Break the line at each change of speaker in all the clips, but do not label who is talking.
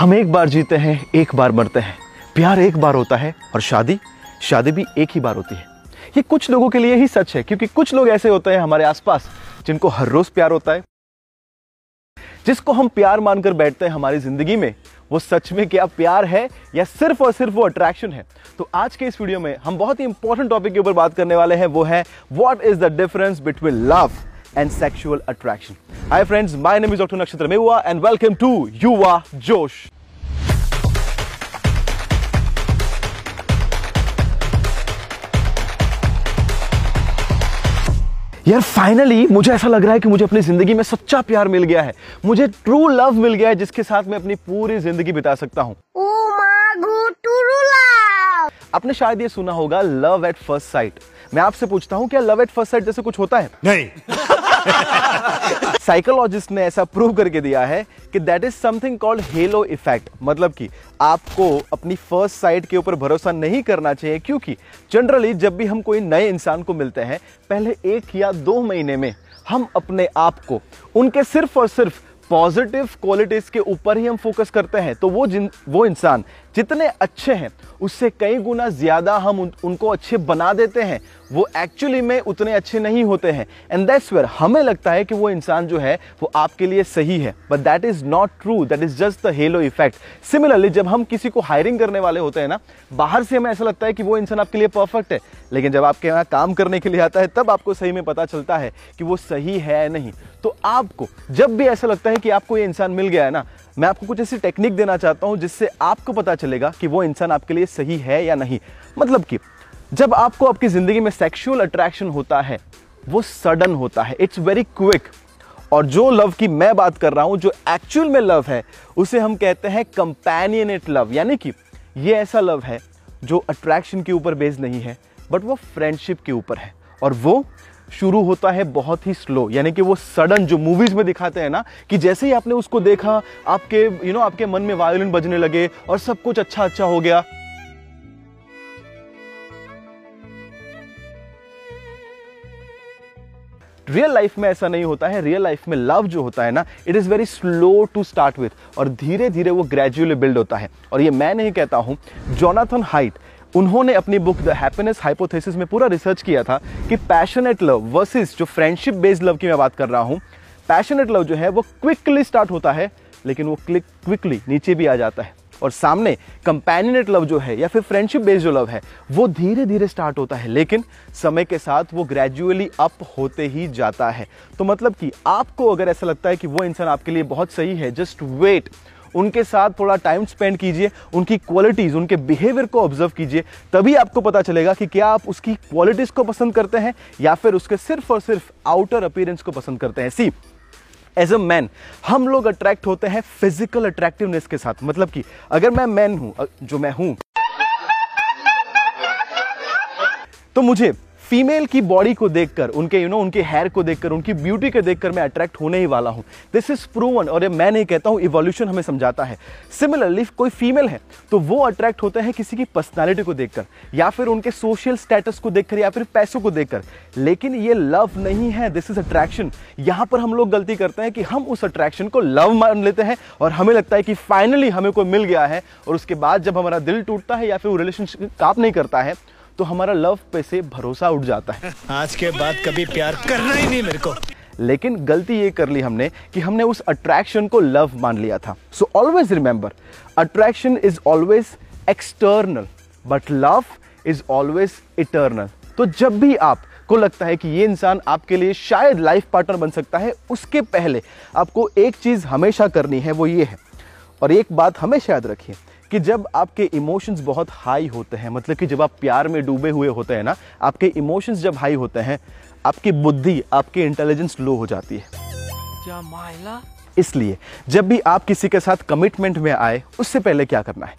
हम एक बार जीते हैं, एक बार मरते हैं। प्यार एक बार होता है और शादी शादी भी एक ही बार होती है। ये कुछ लोगों के लिए ही सच है, क्योंकि कुछ लोग ऐसे होते हैं हमारे आसपास जिनको हर रोज प्यार होता है। जिसको हम प्यार मानकर बैठते हैं हमारी ज़िंदगी में, वो सच में क्या प्यार है या सिर्फ़ और सिर्फ़ वो अट्रैक्शन है? तो आज के इस वीडियो में हम बहुत ही इंपॉर्टेंट टॉपिक के ऊपर बात करने वाले हैं, वो है what is the difference between love and sexual attraction hi friends my name is doctor Nakshatra Mewa and welcome to युवा जोश यार फाइनली मुझे ऐसा लग रहा है कि मुझे अपनी ज़िंदगी में सच्चा प्यार मिल गया है। मुझे ट्रू लव मिल गया है जिसके साथ मैं अपनी पूरी ज़िंदगी बिता सकता हूँ। आपने शायद ये सुना होगा लव एट फ़र्स्ट साइट मैं आपसे पूछता हूँ क्या लव एट फ़र्स्ट साइट जैसे कुछ होता है?
नहीं।
साइकोलॉजिस्ट ने ऐसा प्रूव करके दिया है कि that is something called halo effect मतलब कि आपको अपनी फ़र्स्ट साइट के ऊपर भरोसा नहीं करना चाहिए, क्योंकि जनरली जब भी हम कोई नए इंसान को मिलते हैं, पहले एक या दो महीने में हम अपने आप को, उनके सिर्फ़ और सिर्फ़ पॉजिटिव क्वालिटीज के ऊपर ही हम फोकस करते हैं तो वो जिन, वो इंसान जितने अच्छे हैं उससे कई गुना ज़्यादा हम उन, उनको अच्छे बना देते हैं। वो एक्चुअली में उतने अच्छे नहीं होते हैं। एंड दैट्स वेयर हमें लगता है कि वो इंसान जो है वो आपके लिए सही है। But that is not true that is just the halo effect similarly जब हम किसी को हायरिंग करने वाले होते हैं ना बाहर से हमें ऐसा लगता है कि वो इंसान आपके लिए परफेक्ट है। लेकिन जब आपके यहाँ काम करने के लिए आता है तब आपको सही में पता चलता है कि वो सही है या नहीं। तो आपको जब भी ऐसा लगता है कि आपको ये इंसान मिल गया है ना मैं आपको कुछ ऐसी टेक्निक देना चाहता हूँ जिससे आपको पता चलेगा कि वो इंसान आपके लिए सही है या नहीं। मतलब कि, जब आपको आपकी ज़िंदगी में सेक्सुअल अट्रैक्शन होता है, वो सडन होता है इट्स वेरी क्विक और जो लव की मैं बात कर रहा हूँ, जो एक्चुअल में लव है, उसे हम कहते हैं कंपेनियनेट लव यानी कि, ये ऐसा लव है जो अट्रैक्शन के ऊपर बेस्ड नहीं है बट वो फ्रेंडशिप के ऊपर है। और वो शुरू होता है बहुत ही स्लो यानी कि वो सडन जो मूवीज़ में दिखाते हैं ना कि जैसे ही आपने उसको देखा आपके यू you नो know, आपके मन में वायोलिन बजने लगे और सब कुछ अच्छा अच्छा हो गया। रियल लाइफ में ऐसा नहीं होता है रियल लाइफ में लव जो होता है ना it is very slow to start with और धीरे धीरे वो ग्रेजुअली बिल्ड होता है। और ये मैं नहीं कहता हूँ जोनाथन हाइट उन्होंने अपनी बुक द हैप्पीनेस हाइपोथेसिस में पूरा रिसर्च किया था कि पैशनेट लव वर्सेस जो फ्रेंडशिप बेस्ड लव की मैं बात कर रहा हूँ पैशनेट लव जो है वो क्विकली स्टार्ट होता है, लेकिन वो क्लिक क्विकली नीचे भी आ जाता है। और सामने कंपेनियनेट लव जो है या फिर फ्रेंडशिप बेस्ड जो लव है, वो धीरे धीरे स्टार्ट होता है, लेकिन समय के साथ वो ग्रेजुअली अप होते ही जाता है। तो मतलब कि आपको अगर ऐसा लगता है कि वो इंसान आपके लिए बहुत सही है जस्ट वेट उनके साथ थोड़ा टाइम स्पेंड कीजिए, उनकी क्वालिटीज उनके बिहेवियर को ऑब्ज़र्व कीजिए, तभी आपको पता चलेगा कि क्या आप उसकी क्वालिटीज को पसंद करते हैं या फिर उसके सिर्फ़ और सिर्फ़ आउटर अपीयरेंस को पसंद करते हैं। सी एज अ मैन हम लोग अट्रैक्ट होते हैं फ़िज़िकल अट्रैक्टिवनेस के साथ। मतलब कि अगर मैं मैन हूँ जो मैं हूँ तो मुझे फीमेल की बॉडी को देखकर उनके यू you नो know, उनके हेयर को देखकर उनकी ब्यूटी को देखकर मैं अट्रैक्ट होने ही वाला हूँ। दिस इज़ प्रूवन और ये मैं नहीं कहता हूँ इवोल्यूशन हमें समझाता है। सिमिलरली कोई फीमेल है तो वो अट्रैक्ट होता है किसी की पर्सनैलिटी को देखकर या फिर उनके सोशल स्टेटस को देखकर या फिर पैसों को देखकर। लेकिन ये लव नहीं है दिस इज़ अट्रैक्शन यहाँ पर हम लोग गलती करते हैं कि हम उस अट्रैक्शन को लव मान लेते हैं और हमें लगता है कि फाइनली हमें कोई मिल गया है और उसके बाद जब हमारा दिल टूटता है या फिर वो रिलेशनशिप काम नहीं करता है तो हमारा लव पे से भरोसा उठ जाता है।
आज के बाद कभी प्यार करना ही नहीं मेरे को।
लेकिन गलती ये कर ली हमने कि हमने उस अट्रैक्शन को लव मान लिया था। So always remember attraction is always external but love is always eternal तो जब भी आप को लगता है कि ये इंसान आपके लिए शायद लाइफ पार्टनर बन सकता है उसके पहले आपको एक चीज़ हमेशा करनी है वो ये है। और एक बात हमेशा याद रखिए कि जब आपके इमोशंस बहुत हाई होते हैं मतलब कि जब आप प्यार में डूबे हुए होते हैं ना आपके इमोशंस जब हाई होते हैं आपकी बुद्धि आपकी इंटेलिजेंस लो हो जाती है। इसलिए जब भी आप किसी के साथ कमिटमेंट में आए उससे पहले क्या करना है?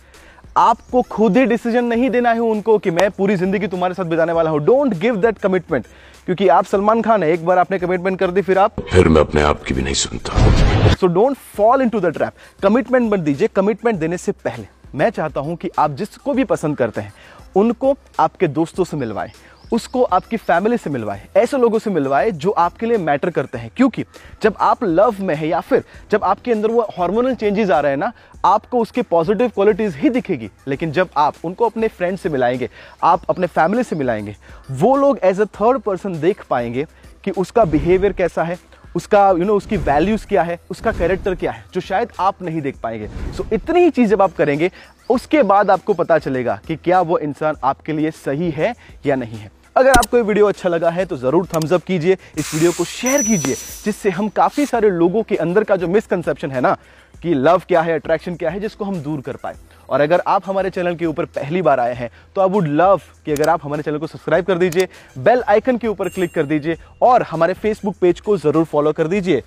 आपको खुद ही डिसीज़न नहीं देना है उनको कि मैं पूरी ज़िंदगी तुम्हारे साथ बिताने वाला हूँ। डोंट गिव दैट कमिटमेंट क्योंकि आप सलमान खान है एक बार आपने कमिटमेंट कर दी फिर आप
फिर मैं अपने आप की भी नहीं सुनता।
So don't fall into the trap commitment मत दीजिए। कमिटमेंट देने से पहले। मैं चाहता हूँ कि आप जिसको भी पसंद करते हैं, उनको आपके दोस्तों से मिलवाएँ, उसको आपकी फैमिली से मिलवाएँ, ऐसे लोगों से मिलवाए जो आपके लिए मैटर करते हैं। क्योंकि जब आप लव में है या फिर जब आपके अंदर वो हार्मोनल चेंजेस आ रहे हैं ना, आपको उसकी पॉजिटिव क्वालिटीज ही दिखेगी। लेकिन जब आप उनको अपने फ्रेंड से मिलाएँगे, आप अपने फैमिली से मिलाएँगे, वो लोग एज अ थर्ड पर्सन देख पाएँगे कि उसका बिहेवियर कैसा है उसका यू you नो know, उसकी वैल्यूज़ क्या है उसका कैरेक्टर क्या है जो शायद आप नहीं देख पाएँगे। सो so, इतनी ही चीज़ जब आप करेंगे उसके बाद आपको पता चलेगा कि क्या वो इंसान आपके लिए सही है या नहीं है। अगर आपको ये वीडियो अच्छा लगा है तो ज़रूर थम्स अप कीजिए इस वीडियो को शेयर कीजिए जिससे हम काफ़ी सारे लोगों के अंदर का जो मिसकंसेप्शन है ना कि लव क्या है अट्रैक्शन क्या है जिसको हम दूर कर पाए। और अगर आप हमारे चैनल के ऊपर पहली बार आए हैं तो आई वुड लव कि अगर आप हमारे चैनल को सब्सक्राइब कर दीजिए बेल आइकन के ऊपर क्लिक कर दीजिए, और हमारे फेसबुक पेज को ज़रूर फॉलो कर दीजिए।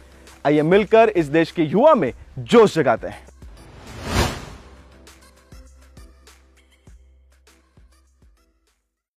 आइए मिलकर इस देश के युवा में जोश जगाते हैं।